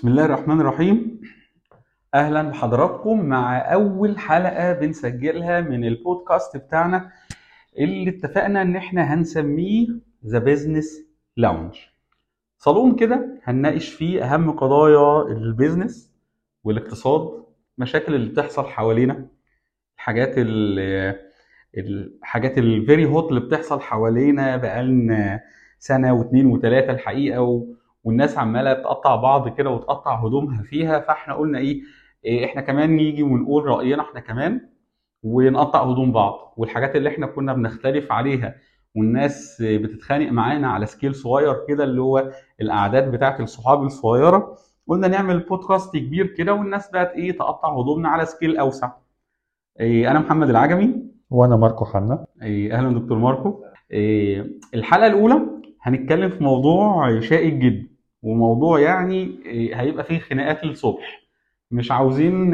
بسم الله الرحمن الرحيم. أهلا بحضراتكم مع أول حلقة بنسجلها من البودكاست بتاعنا اللي اتفقنا إن إحنا هنسميه The Business Lounge صالون كده هنناقش فيه أهم قضايا ال business والاقتصاد المشاكل اللي بتحصل حوالينا الحاجات ال الحاجات ال very hot اللي بتحصل حوالينا بقالنا سنة واثنين وثلاثه الحقيقة و... والناس عمالة تقطع بعض كده وتقطع هدومها فيها فاحنا قلنا إيه, إيه إحنا كمان نيجي ونقول رأينا إحنا كمان ونقطع هدوم بعض. والحاجات اللي إحنا كنا بنختلف عليها والناس بتتخانق معانا على scale صغير كده اللي هو الأعداد بتاعت الصحاب الصغيرة قلنا نعمل بودكاست كبير كده والناس بقت إيه تقطع هدومنا على scale أوسع. إيه أنا محمد العجمي. وأنا ماركو حنا. إيه أهلا دكتور ماركو. إيه الحلقة الأولى هنتكلم في موضوع شائك جدا وموضوع يعني هيبقى فيه خناقات للصبح. مش عاوزين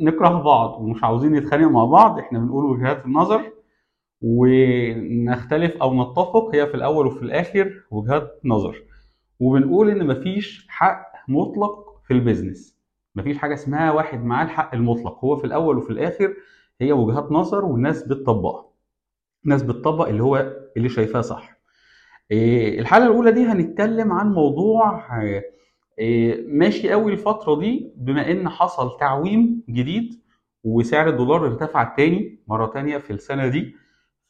نكره بعض ومش عاوزين نتخانق مع بعض إحنا بنقول وجهات النظر ونختلف أو نتفق هي في الأول وفي الآخر وجهات نظر. وبنقول إن مفيش حق مطلق في البيزنس. مفيش حاجة اسمها واحد معاه الحق المطلق. هو في الأول وفي الآخر هي وجهات نظر والناس بتطبقها. الناس بتطبق اللي هو اللي شايفاه صح. الحلقة الأولى دي هنتكلم عن موضوع ماشي قوي الفترة دي بما إن حصل تعويم جديد وسعر الدولار ارتفع تاني مرة تانية في السنة دي.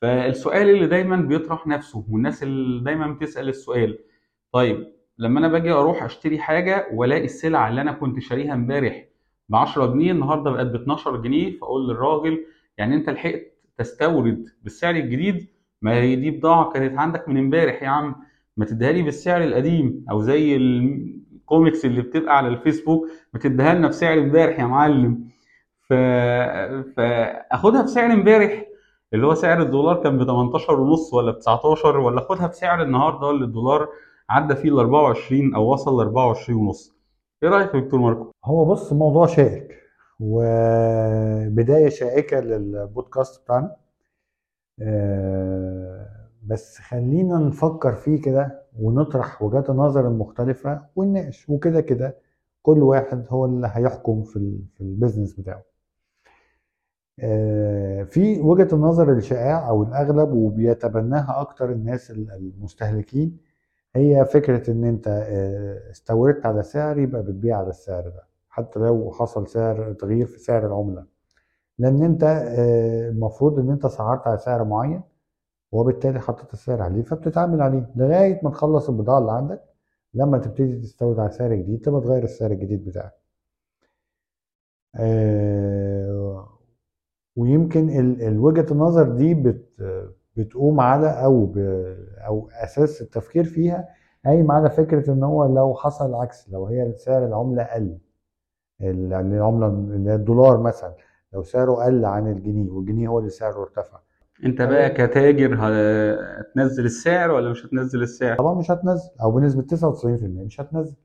فالسؤال اللي دايما بيطرح نفسه والناس اللي دايما بتسأل السؤال طيب لما أنا باجي أروح أشتري حاجة وألاقي السلعة اللي أنا كنت شاريها امبارح ب 10 جنيه النهارده بقت ب 12 جنيه فأقول للراجل يعني أنت لحقت تستورد بالسعر الجديد ما هي دي بضاعة كانت عندك من امبارح يا عم. ما تديها لي بالسعر القديم أو زي الكوميكس اللي بتبقى على الفيسبوك ما تديها لنا بسعر امبارح يا معلم. ف... فأخدها بسعر امبارح اللي هو سعر الدولار كان ب 18 ونص ولا ب 19 ولا اخدها بسعر النهارده اللي الدولار عدى فيه ل 24 أو وصل ل 24 ونص. إيه رأيك يا دكتور ماركو؟ هو بص موضوع شائك وبداية شائكة للبودكاست بتاعنا. بس خلينا نفكر فيه كده ونطرح وجهات النظر المختلفة ونناقش وكده كده كل واحد هو اللي هيحكم في في البيزنس بتاعه. في وجهة النظر الشائعة أو الأغلب وبيتبناها أكتر الناس المستهلكين هي فكرة إن أنت استوردت على سعر يبقى بتبيع على السعر ده حتى لو حصل سعر تغيير في سعر العملة. لأن انت المفروض ان انت سعرت على سعر معين وبالتالي حطيت السعر عليه فبتتعامل عليه لغاية ما تخلص البضاعة اللي عندك. لما تبتدي تستورد على سعر جديد تبقى تغير السعر الجديد بتاعك. ويمكن وجهة النظر دي بت بتقوم على أو أو أساس التفكير فيها قايم على فكرة إن هو لو حصل العكس لو هي سعر العملة قل العملة اللي هي الدولار مثلا لو سعره قل عن الجنيه والجنيه هو اللي سعره ارتفع. انت بقى كتاجر هتنزل السعر ولا مش هتنزل السعر؟ طبعا مش هتنزل أو بنسبة 99% مش هتنزل.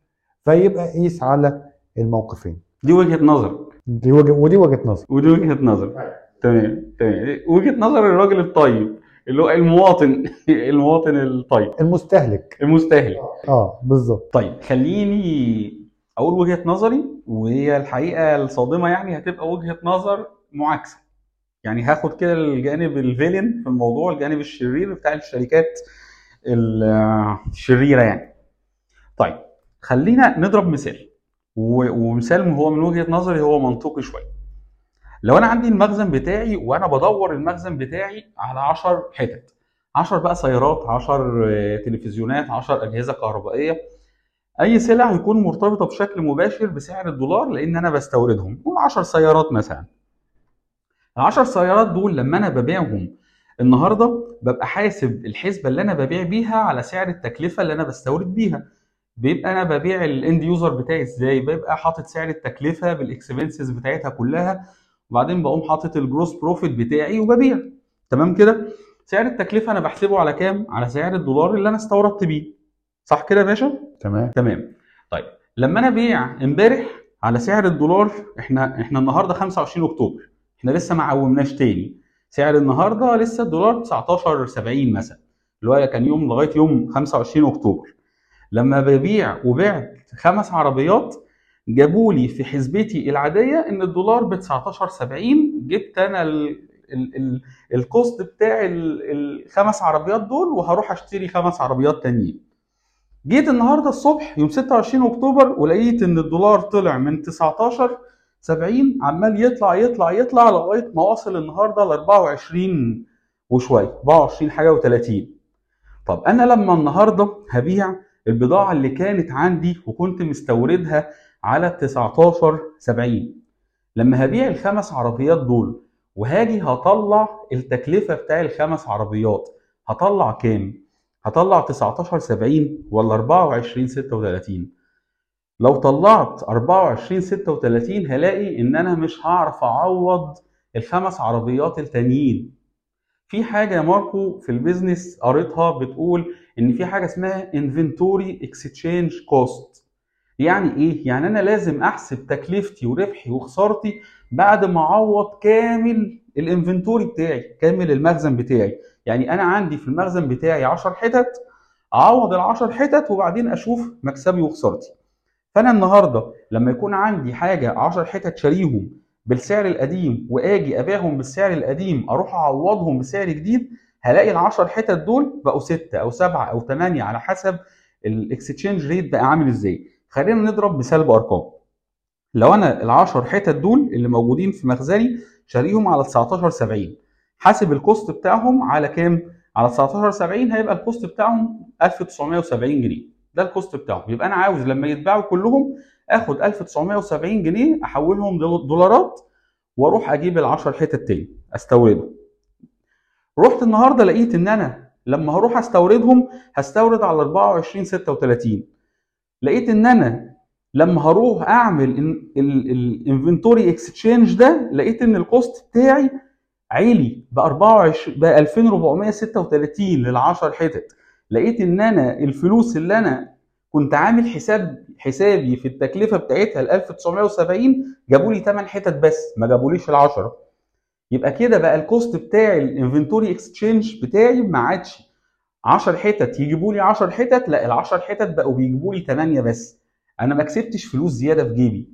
فيبقى قيس على الموقفين. دي وجهة نظر. دي وجه ودي وجهة نظر. ودي وجهة نظر. تمام تمام. وجهة نظر الراجل الطيب اللي هو المواطن المواطن الطيب. المستهلك. المستهلك. آه بالظبط. طيب خليني أقول وجهة نظري وهي الحقيقة الصادمة يعني هتبقى وجهة نظر معاكسة. يعني هاخد كده الجانب الفيلن في الموضوع الجانب الشرير بتاع الشركات الشريرة يعني. طيب خلينا نضرب مثال. ومثال هو من وجهة نظري هو منطقي شوية. لو أنا عندي المخزن بتاعي وأنا بدور المخزن بتاعي على 10 حتت. 10 بقى سيارات 10 تلفزيونات 10 أجهزة كهربائية. أي سلع يكون مرتبطة بشكل مباشر بسعر الدولار لأن أنا بستوردهم. قول 10 سيارات مثلا. ال 10 سيارات دول لما أنا ببيعهم النهارده ببقى حاسب الحسبة اللي أنا ببيع بيها على سعر التكلفة اللي أنا بستورد بيها. بيبقى أنا ببيع ال end user بتاعي إزاي؟ بيبقى حاطط سعر التكلفة بال expenses بتاعتها كلها وبعدين بقوم حاطط ال gross profit بتاعي وببيع. تمام كده؟ سعر التكلفة أنا بحسبه على كام؟ على سعر الدولار اللي أنا استوردت بيه. صح كده يا باشا؟ تمام. تمام. طيب لما أنا أبيع امبارح على سعر الدولار إحنا إحنا النهارده 25 أكتوبر. إحنا لسه ما عومناش تاني. سعر النهارده لسه الدولار 19 70 مثلا. اللي هو كان يوم لغاية يوم 25 أكتوبر. لما ببيع وبعت خمس عربيات جابوا لي في حسبتي العادية إن الدولار ب 19.70 جبت أنا ال ال ال الكوست بتاع ال- الخمس عربيات دول وهروح أشتري خمس عربيات تانيين. جيت النهارده الصبح يوم 26 أكتوبر ولقيت إن الدولار طلع من 19 70 عمال يطلع يطلع يطلع لغاية ما وصل النهارده ل 24 وشوية 24 حاجة و30 طب أنا لما النهارده هبيع البضاعة اللي كانت عندي وكنت مستوردها على 19 70 لما هبيع الخمس عربيات دول وهاجي هطلع التكلفة بتاع الخمس عربيات هطلع كام؟ هطلع 19 70 ولا 24 36 لو طلعت 24 36 هلاقي إن أنا مش هعرف أعوض الخمس عربيات التانيين. في حاجة يا ماركو في ال business قريتها بتقول إن في حاجة اسمها inventory exchange cost يعني إيه؟ يعني أنا لازم أحسب تكلفتي وربحي وخسارتي بعد ما أعوض كامل ال inventory بتاعي كامل المخزن بتاعي. يعني أنا عندي في المخزن بتاعي 10 حتت أعوض ال 10 حتت وبعدين أشوف مكسبي وخسارتي. فأنا النهارده لما يكون عندي حاجة 10 حتت شاريهم بالسعر القديم وآجي أبيعهم بالسعر القديم أروح أعوضهم بسعر جديد هلاقي ال 10 حتت دول بقوا 6 أو 7 أو 8 على حسب ال exchange rate بقى عامل إزاي. خلينا نضرب مثال بأرقام. لو أنا ال 10 حتت دول اللي موجودين في مخزني شاريهم على 19 70 حاسب ال cost بتاعهم على كام؟ على 19 70 هيبقى ال cost بتاعهم 1970 جنيه. ده ال cost بتاعهم. يبقى أنا عاوز لما يتباعوا كلهم آخد 1970 جنيه أحولهم دول- دولارات وأروح أجيب ال 10 حتت تاني استورده رحت النهارده لقيت إن أنا لما هروح أستوردهم هستورد على 24 36 لقيت إن أنا لما هروح أعمل ال inventory exchange ده لقيت إن ال cost بتاعي عالي ب 24 ب 2436 لل 10 حتت. لقيت إن أنا الفلوس اللي أنا كنت عامل حساب حسابي في التكلفة بتاعتها ال 1970 جابوا لي 8 حتت بس ما جابوليش ال 10 يبقى كده بقى ال cost بتاع ال inventory exchange بتاعي ما عادش 10 حتت يجيبوا لي 10 حتت لا ال 10 حتت بقوا بيجيبوا لي 8 بس. أنا ما كسبتش فلوس زيادة في جيبي.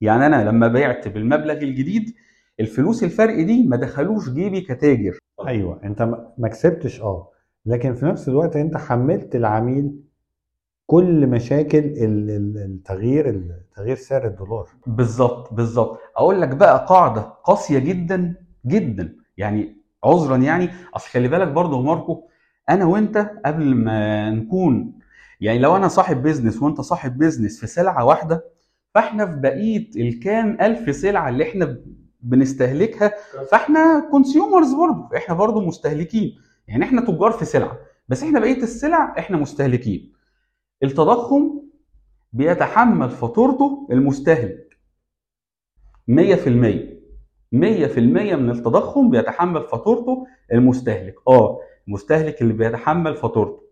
يعني أنا لما بعت بالمبلغ الجديد الفلوس الفرق دي ما دخلوش جيبي كتاجر. أيوه أنت ما كسبتش آه. لكن في نفس الوقت أنت حملت العميل كل مشاكل ال- ال- التغيير ال- تغيير سعر الدولار. بالظبط بالظبط. أقول لك بقى قاعدة قاسية جدا جدا. يعني عذرا يعني أصل خلي بالك برضه ماركو أنا وأنت قبل ما نكون يعني لو أنا صاحب business وأنت صاحب business في سلعة واحدة فإحنا في بقية الكام ألف سلعة اللي إحنا بنستهلكها فإحنا كونسيومرز برضه إحنا برضه مستهلكين. يعني إحنا تجار في سلعة بس إحنا بقية السلع إحنا مستهلكين. التضخم بيتحمل فاتورته المستهلك. 100% 100% من التضخم بيتحمل فاتورته المستهلك. آه المستهلك اللي بيتحمل فاتورته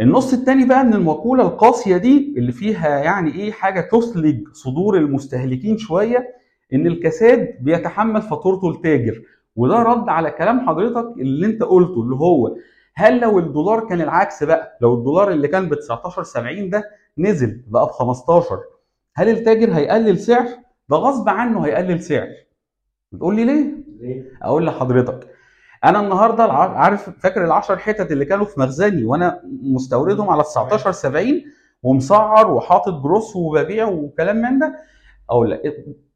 النص التاني بقى من المقولة القاسية دي اللي فيها يعني إيه حاجة تثلج صدور المستهلكين شوية إن الكساد بيتحمل فاتورته التاجر وده رد على كلام حضرتك اللي أنت قلته اللي هو هل لو الدولار كان العكس بقى لو الدولار اللي كان ب 19 70 ده نزل بقى ب 15 هل التاجر هيقلل سعر؟ ده غصب عنه هيقلل سعر. بتقول لي ليه؟ أقول لحضرتك أنا النهارده عارف فاكر ال 10 حتت اللي كانوا في مخزني وأنا مستوردهم على 19 70 ومسعر وحاطط جروس وببيع وكلام من ده؟ أقول لك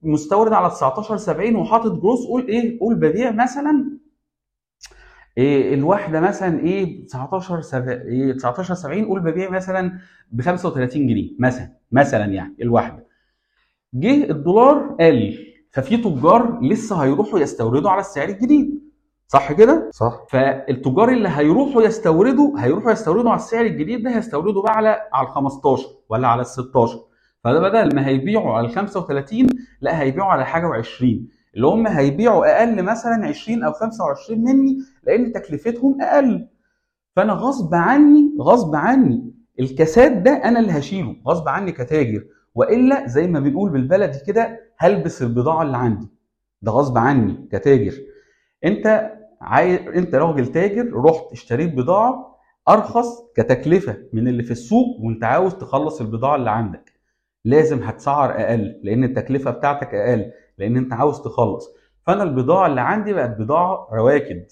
مستورد على 19 70 وحاطط جروس قول إيه؟ قول ببيع مثلا إيه الواحدة مثلا إيه 19 سب... إيه 19 70 قول ببيع مثلا ب 35 جنيه مثلا مثلا يعني الواحدة. جه الدولار قل ففي تجار لسه هيروحوا يستوردوا على السعر الجديد. صح كده؟ صح. فالتجار اللي هيروحوا يستوردوا هيروحوا يستوردوا على السعر الجديد ده هيستوردوا بقى على على ال 15 ولا على ال 16 فده بدل ما هيبيعوا على ال 35 لا هيبيعوا على حاجة و20 اللي هم هيبيعوا أقل مثلا 20 أو 25 مني لأن تكلفتهم أقل. فأنا غصب عني غصب عني الكساد ده أنا اللي هشيله غصب عني كتاجر. وإلا زي ما بنقول بالبلدي كده هلبس البضاعة اللي عندي. ده غصب عني كتاجر. انت عاي... انت راجل تاجر رحت اشتريت بضاعة أرخص كتكلفة من اللي في السوق وانت عاوز تخلص البضاعة اللي عندك. لازم هتسعر أقل لأن التكلفة بتاعتك أقل لأن انت عاوز تخلص. فأنا البضاعة اللي عندي بقت بضاعة رواكد.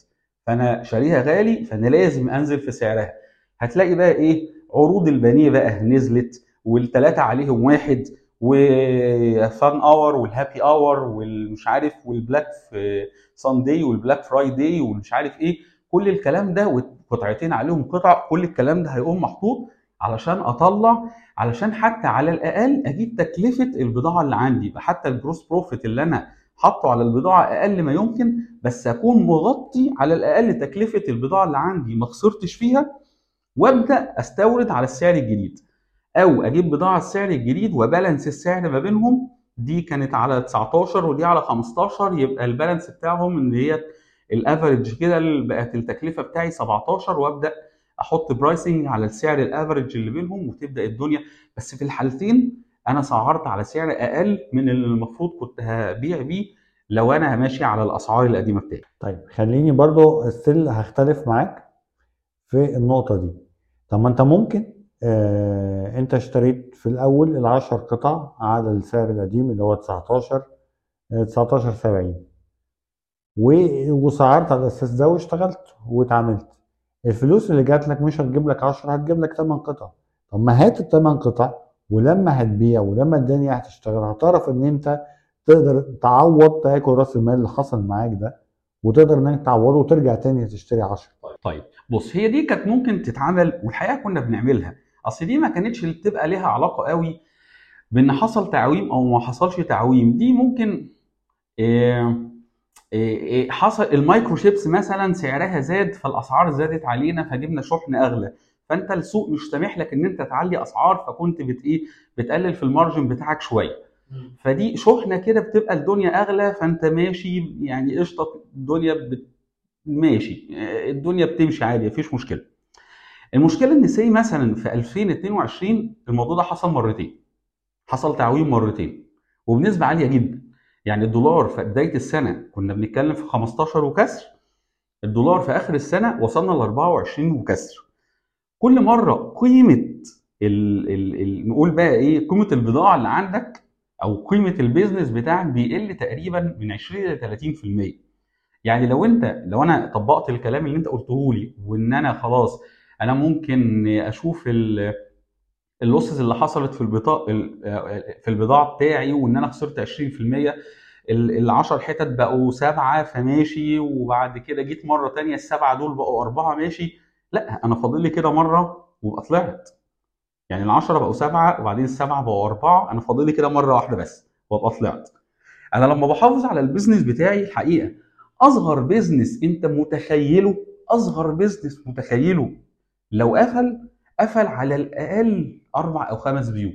فأنا شاريها غالي فأنا لازم أنزل في سعرها. هتلاقي بقى إيه؟ عروض البانيه بقى نزلت والثلاثه عليهم واحد. و fun hour وال happy hour والمش عارف وال black Sunday وال Black Friday والمش عارف إيه. كل الكلام ده وقطعتين عليهم قطع كل الكلام ده هيقوم محطوط علشان أطلع علشان حتى على الأقل أجيب تكلفة البضاعة اللي عندي. يبقى حتى ال gross profit اللي أنا حاطه على البضاعة أقل ما يمكن بس أكون مغطي على الأقل تكلفة البضاعة اللي عندي. ما خسرتش فيها وأبدأ أستورد على السعر الجديد. أو أجيب بضاعة السعر الجديد و balance السعر ما بينهم دي كانت على 19 ودي على 15 يبقى ال balance بتاعهم إن هي ال average كده بقت التكلفة بتاعي 17 وأبدأ أحط pricing على السعر ال average اللي بينهم وتبدأ الدنيا. بس في الحالتين أنا سعرت على سعر أقل من اللي المفروض كنت هبيع بيه لو أنا ماشي على الأسعار القديمة بتاعتي طيب خليني برضو still هختلف معاك في النقطة دي. طب ما أنت ممكن آه انت اشتريت في الأول العشر قطع على السعر القديم اللي هو 19 آه 19 70 و- وسعرت على الأساس ده واشتغلت واتعاملت. الفلوس اللي جات لك مش هتجيب لك 10 هتجيب لك 8 قطع. طب ما هات الثمان قطع ولما هتبيع ولما الدنيا هتشتغل هتعرف إن أنت تقدر تعوض تاكل رأس المال اللي حصل معاك ده وتقدر إنك تعوضه وترجع تاني تشتري 10 طيب بص هي دي كانت ممكن تتعمل والحقيقة كنا بنعملها. أصل دي ما كانتش اللي بتبقى ليها علاقة قوي بإن حصل تعويم أو ما حصلش تعويم. دي ممكن إيه إيه إيه حصل ال microchips مثلا سعرها زاد فالأسعار زادت علينا فجبنا شحن أغلى. فأنت السوق مش سامح لك إن أنت تعلي أسعار فكنت بت إيه بتقلل في ال margin بتاعك شوية. فدي شحنة كده بتبقى الدنيا أغلى فأنت ماشي يعني قشطة الدنيا بت... ماشي. الدنيا بتمشي عادي مفيش مشكلة. المشكلة إن see مثلا في 2022 الموضوع ده حصل مرتين. حصل تعويم مرتين وبنسبة عالية جدا. يعني الدولار في بداية السنة كنا بنتكلم في 15 وكسر. الدولار في آخر السنة وصلنا ل 24 وكسر. كل مرة قيمة ال ال ال نقول بقى إيه قيمة البضاعة اللي عندك أو قيمة ال business بتاعك بيقل تقريبا من 20 ل 30% يعني لو انت لو أنا طبقت الكلام اللي انت قلته لي وان أنا خلاص أنا ممكن أشوف ال- اللوسز اللي حصلت في البطاقه في البضاعة بتاعي وان أنا خسرت 20% ال 10 حتت بقوا سبعة فماشي وبعد كده جيت مرة تانية السبعة دول بقوا أربعة ماشي لا أنا فاضل لي كده مرة وابقى طلعت يعني العشرة بقوا سبعة وبعدين السبعة بقوا أربعة أنا فاضل لي كده مرة واحدة بس وأبقى طلعت. أنا لما بحافظ على ال business بتاعي الحقيقة أصغر business أنت متخيله أصغر business متخيله لو قفل قفل على الأقل أربع أو خمس بيوت.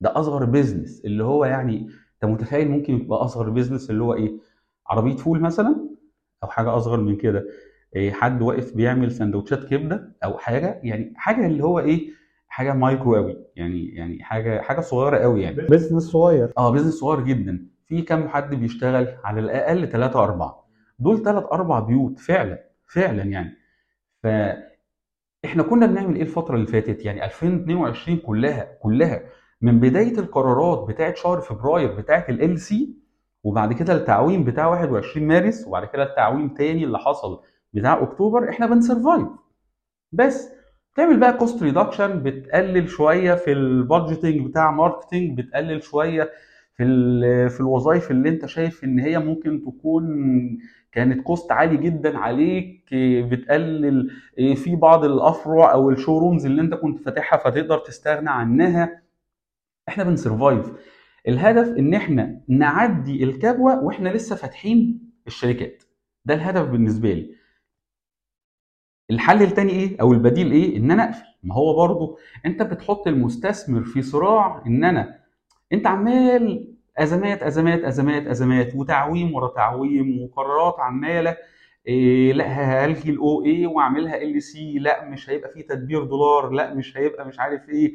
ده أصغر business اللي هو يعني أنت متخيل ممكن يبقى أصغر business اللي هو إيه؟ عربية فول مثلا أو حاجة أصغر من كده. إيه حد واقف بيعمل سندوتشات كبدة أو حاجة يعني حاجة اللي هو إيه؟ حاجة مايكرو قوي يعني يعني حاجة حاجة صغيرة قوي يعني business صغير آه business صغير جدا في كم حد بيشتغل على الأقل 3 4 دول 3 4 بيوت فعلا فعلا يعني. ف إحنا كنا بنعمل إيه الفترة اللي فاتت؟ يعني 2022 كلها كلها من بداية القرارات بتاعه شهر فبراير بتاعه ال LC وبعد كده التعويم بتاع 21 مارس وبعد كده التعويم تاني اللي حصل بتاع أكتوبر إحنا بن survive بس تعمل بقى cost reduction بتقلل شوية في ال budgeting بتاع marketing بتقلل شوية في في الوظائف اللي انت شايف ان هي ممكن تكون كانت cost عالي جدا عليك بتقلل إيه، في بعض الأفرع أو ال showrooms اللي انت كنت فاتحها فتقدر تستغنى عنها. إحنا بن survive الهدف ان إحنا نعدي الكبوة وإحنا لسه فاتحين الشركات. ده الهدف بالنسبة لي. الحل التاني إيه؟ أو البديل إيه؟ إن أنا أقفل. ما هو برضو انت بتحط المستثمر في صراع إن أنا انت عمال أزمات أزمات أزمات أزمات وتعويم ورا تعويم وقرارات عمالة إيه لا هلغي الاو اي واعملها ال سي لا مش هيبقى في تدبير دولار لا مش هيبقى مش عارف إيه.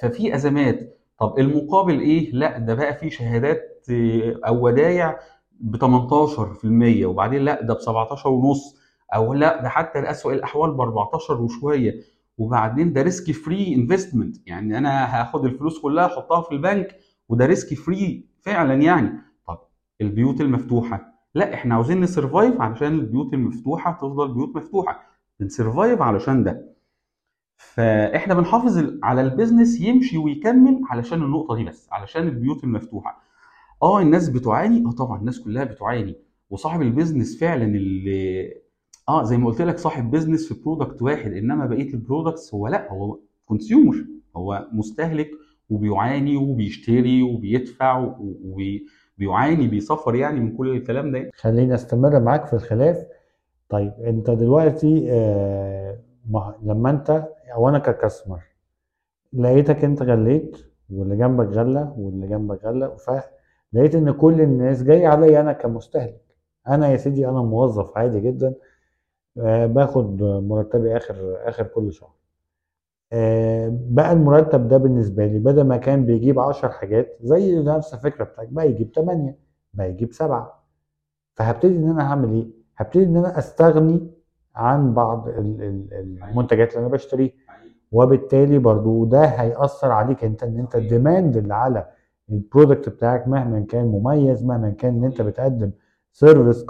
ففي أزمات. طب المقابل إيه؟ لا ده بقى في شهادات إيه، أو ودايع ب 18% وبعدين لا ده ب 17 ونص أو لا ده حتى اسوء الأحوال ب 14 وشوية. وبعدين ده risk free investment يعني أنا هاخد الفلوس كلها أحطها في البنك وده risk free فعلا يعني. طب البيوت المفتوحة؟ لا إحنا عاوزين ن survive علشان البيوت المفتوحة تفضل بيوت مفتوحة. بن survive علشان ده. فإحنا بنحافظ على ال business يمشي ويكمل علشان النقطة دي بس علشان البيوت المفتوحة. آه الناس بتعاني؟ آه طبعا الناس كلها بتعاني. وصاحب ال business فعلا اللي آه زي ما قلت لك صاحب business في product واحد إنما بقية ال products هو لأ هو consumer هو مستهلك وبيعاني وبيشتري وبيدفع وبيعاني بيسفر يعني من كل الكلام ده. خليني أستمر معاك في الخلاف. طيب أنت دلوقتي آه، ما- لما أنت أو أنا ك customer لقيتك أنت غليت واللي جنبك غلى واللي جنبك غلى فلقيت إن كل الناس جاية عليا أنا كمستهلك. أنا يا سيدي أنا موظف عادي جدا آه، باخد مرتبي آخر آخر كل شهر. آه، بقى المرتب ده بالنسبة لي بدل ما كان بيجيب 10 حاجات زي نفس الفكرة بتاعتك بقى يجيب 8 بقى يجيب 7 فهبتدي إن أنا هعمل إيه؟ هبتدي إن أنا أستغني عن بعض ال- ال- المنتجات اللي أنا بشتريها. وبالتالي برضو ده هيأثر عليك أنت إن أنت الديماند اللي على ال product بتاعك مهما كان مميز مهما كان إن أنت بتقدم service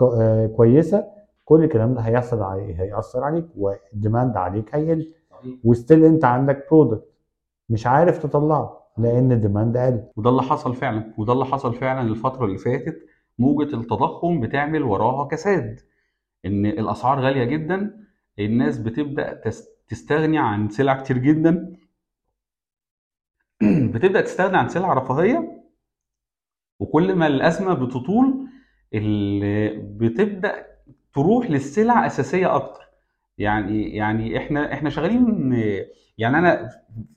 كويسة كل الكلام ده هيحصل علي هيأثر عليك وال demand عليك هيقل. و still انت عندك product مش عارف تطلعه لأن ال demand قل وده اللي حصل فعلا. وده اللي حصل فعلا الفترة اللي فاتت. موجة التضخم بتعمل وراها كساد. إن الأسعار غالية جدا. الناس بتبدأ تس- تستغني عن سلع كتير جدا. بتبدأ تستغني عن سلع رفاهية. وكل ما الأزمة بتطول ال- بتبدأ تروح للسلع أساسية أكتر. يعني يعني إحنا إحنا شغالين يعني أنا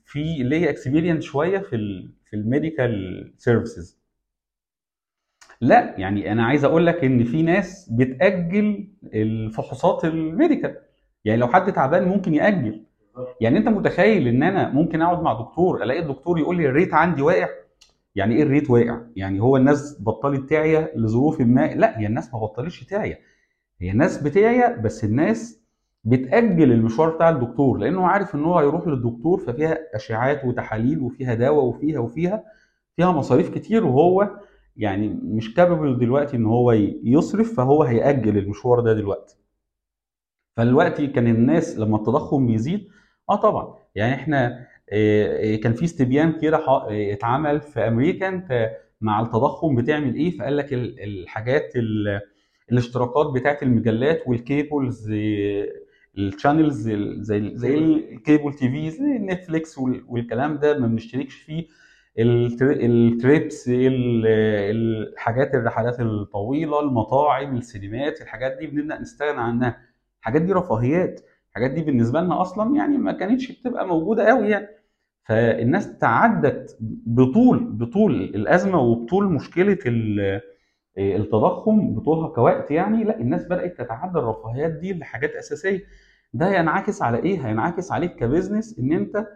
في ليا experience شوية في ال في ال medical services لا يعني أنا عايز أقول لك إن في ناس بتأجل الفحوصات ال medical. يعني لو حد تعبان ممكن يأجل. يعني أنت متخيل إن أنا ممكن أقعد مع دكتور ألاقي الدكتور يقول لي الريت عندي واقع؟ يعني إيه الريت واقع؟ يعني هو الناس بطلت تعيا لظروف ما؟ لا هي الناس ما بطلتش تعيا هي الناس بتعيا بس الناس بتأجل المشوار بتاع الدكتور لأنه عارف إن هو هيروح للدكتور ففيها أشعاعات وتحاليل وفيها دواء وفيها وفيها فيها مصاريف كتير وهو يعني مش كاببل دلوقتي إن هو يصرف فهو هيأجل المشوار ده دلوقتي. فدلوقتي كان الناس لما التضخم بيزيد آه طبعا. يعني إحنا آه، آه، كان في استبيان كده آه، اتعمل في أمريكا أنت مع التضخم بتعمل إيه؟ فقال لك ال- الحاجات ال- الاشتراكات بتاعت المجلات وال cables ال channels ال- زي زي ال cable TV زي نتفليكس وال- والكلام ده ما بنشتركش فيه. التر- ال trips ال- الحاجات الرحلات الطويلة المطاعم السينمات الحاجات دي بنبدأ نستغنى عنها. الحاجات دي رفاهيات. الحاجات دي بالنسبة لنا أصلا يعني ما كانتش بتبقى موجودة قوي يعني. فالناس تعدت بطول بطول الأزمة وبطول مشكلة التضخم بطولها كوقت يعني لا الناس بدأت تتعدى الرفاهيات دي لحاجات أساسية ده ينعكس على إيه؟ هينعكس عليك ك business إن أنت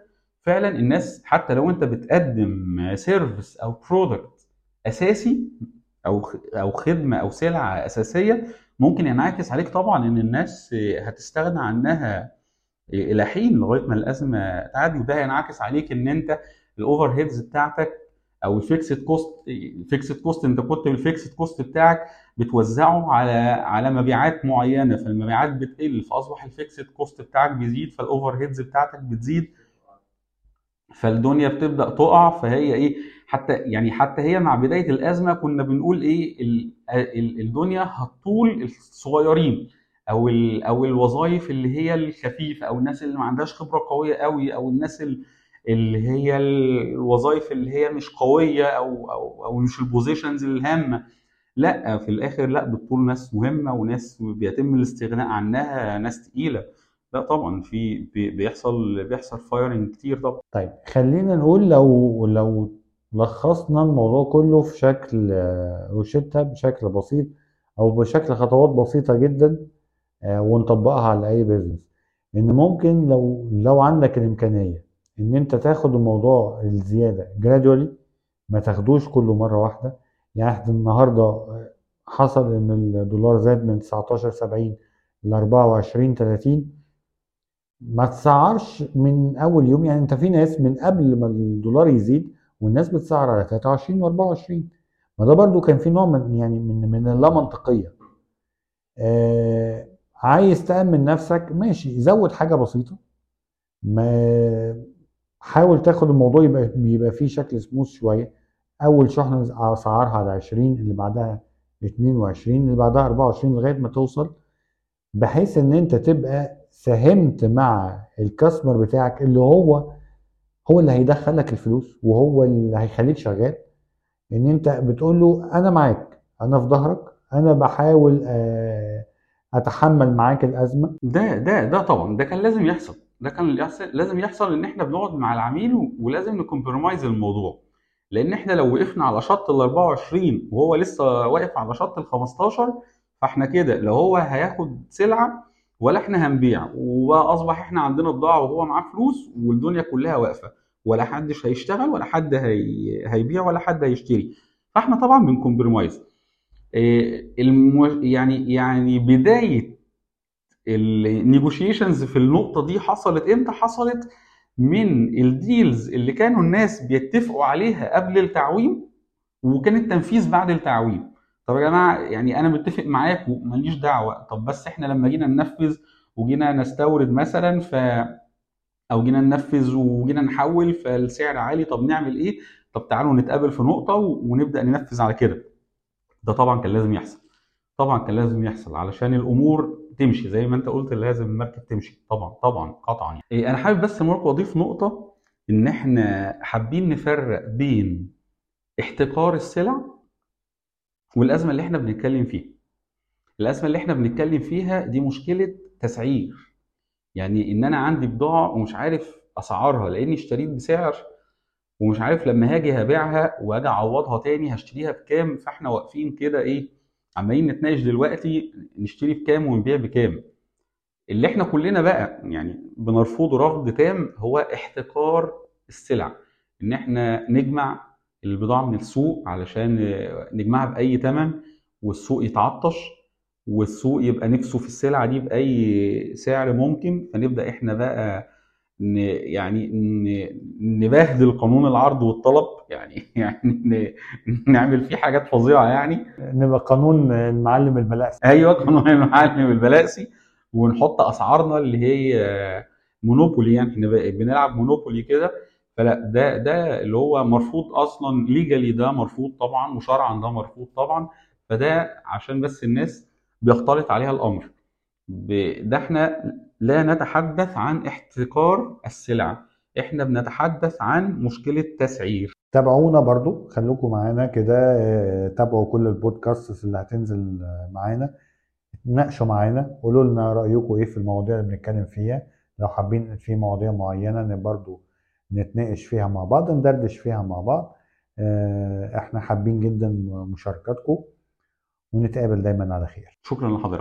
فعلا الناس حتى لو أنت بتقدم service أو product أساسي أو أو خدمة أو سلعة أساسية ممكن ينعكس عليك طبعا إن الناس هتستغنى عنها إلى حين لغاية ما الأزمة تعدي وده هينعكس عليك إن أنت ال overheads بتاعتك أو ال fixed cost ال fixed cost أنت كنت بال fixed cost بتاعك بتوزعه على على مبيعات معينة فالمبيعات بتقل فأصبح ال fixed cost بتاعك بيزيد فال overheads بتاعتك بتزيد فالدنيا بتبدأ تقع فهي إيه حتى يعني حتى هي مع بداية الأزمة كنا بنقول إيه ال- ال- الدنيا هتطول الصغيرين أو أو الوظائف اللي هي الخفيفة أو الناس اللي ما عندهاش خبرة قوية قوي أو الناس ال- اللي هي الوظائف اللي هي مش قوية أو أو أو مش ال positions الهامه لأ في الآخر لأ بتطول ناس مهمة وناس بيتم الاستغناء عنها ناس تقيلة. لأ طبعا في بي- بيحصل بيحصل firing كتير طبعا. طيب خلينا نقول لو لو لخصنا الموضوع كله في شكل روشتة بشكل بسيط أو بشكل خطوات بسيطة جدا آه، ونطبقها على أي بيزنس إن ممكن لو لو عندك الإمكانية إن أنت تاخد الموضوع الزيادة جرادولي ما تاخدوش كله مرة واحدة. يعني إحنا النهاردة آه، حصل إن الدولار زاد من 19 70 ل 24 30 ما تسعرش من أول يوم يعني أنت في ناس من قبل ما الدولار يزيد والناس بتسعر على 23 و24 ما ده برضو كان في نوع من يعني من من اللا منطقيه آه عايز تأمن نفسك ماشي زود حاجة بسيطة. ما حاول تاخد الموضوع يبقى بيبقى فيه شكل سموث شوية. أول شحنة أسعارها على 20 اللي بعدها 22 اللي بعدها 24 لغاية ما توصل بحيث إن أنت تبقى ساهمت مع الكاستمر بتاعك اللي هو هو اللي هيدخلك الفلوس وهو اللي هيخليك شغال. إن أنت بتقول له أنا معاك أنا في ظهرك أنا بحاول آه، أتحمل معاك الأزمة. ده ده ده طبعا ده كان لازم يحصل. ده كان يحصل لازم يحصل إن إحنا بنقعد مع العميل ولازم نكمبرومايز الموضوع. لأن إحنا لو وقفنا على شط ال 24 وهو لسه واقف على شط ال 15 فإحنا كده لو هو هياخد سلعة ولا إحنا هنبيع. واصبح إحنا عندنا بضاعه وهو معاه فلوس والدنيا كلها واقفة. ولا حدش هيشتغل ولا حد هي... هيبيع ولا حد هيشتري. فإحنا طبعا بن compromise. إيه، المو... يعني يعني بداية ال negotiations في النقطة دي حصلت إمتى؟ حصلت من ال deals اللي كانوا الناس بيتفقوا عليها قبل التعويم وكان التنفيذ بعد التعويم. طب يا جماعة يعني أنا متفق معاكم ماليش دعوة. طب بس إحنا لما جينا ننفذ وجينا نستورد مثلا ف أو جينا ننفذ وجينا نحول فالسعر عالي طب نعمل إيه؟ طب تعالوا نتقابل في نقطة ونبدأ ننفذ على كده. ده طبعا كان لازم يحصل. طبعا كان لازم يحصل علشان الأمور تمشي زي ما انت قلت لازم المركب تمشي. طبعا طبعا قطعا يعني. إيه أنا حابب بس ماركو أضيف نقطة إن إحنا حابين نفرق بين احتكار السلع والأزمة اللي إحنا بنتكلم فيها. الأزمة اللي إحنا بنتكلم فيها دي مشكلة تسعير. يعني إن أنا عندي بضاعة ومش عارف أسعارها لأني اشتريت بسعر ومش عارف لما هاجي هبيعها وأجي أعوضها تاني هشتريها بكام فإحنا واقفين كده إيه عمالين نتناقش دلوقتي نشتري بكام ونبيع بكام. اللي إحنا كلنا بقى يعني بنرفضه رفض تام هو احتكار السلع. إن إحنا نجمع البضاعة من السوق علشان نجمعها بأي ثمن والسوق يتعطش والسوق يبقى نفسه في السلعة دي بأي سعر ممكن. فنبدأ إحنا بقى يعني ن نبهدل قانون العرض والطلب. يعني يعني نعمل فيه حاجات فظيعة يعني. نبقى قانون المعلم البلاسي أيوه قانون المعلم البلاسي ونحط أسعارنا اللي هي مونوبولي يعني. إحنا بنلعب مونوبولي كده. فلا ده ده اللي هو مرفوض أصلا ليجالي ده مرفوض طبعا. وشرعا ده مرفوض طبعا. فده عشان بس الناس بيختلط عليها الأمر. ده إحنا لا نتحدث عن احتكار السلع. إحنا بنتحدث عن مشكلة تسعير. تابعونا برضو. خلوكم معانا كده تابعوا كل البودكاست اللي هتنزل معانا. ناقشوا معانا. قولوا لنا رايكم إيه في المواضيع اللي بنتكلم فيها. لو حابين في مواضيع معينة برضو نتناقش فيها مع بعض ندردش فيها مع بعض. إحنا حابين جدا مشاركاتكم ونتقابل دايما على خير. شكرا لحضرتك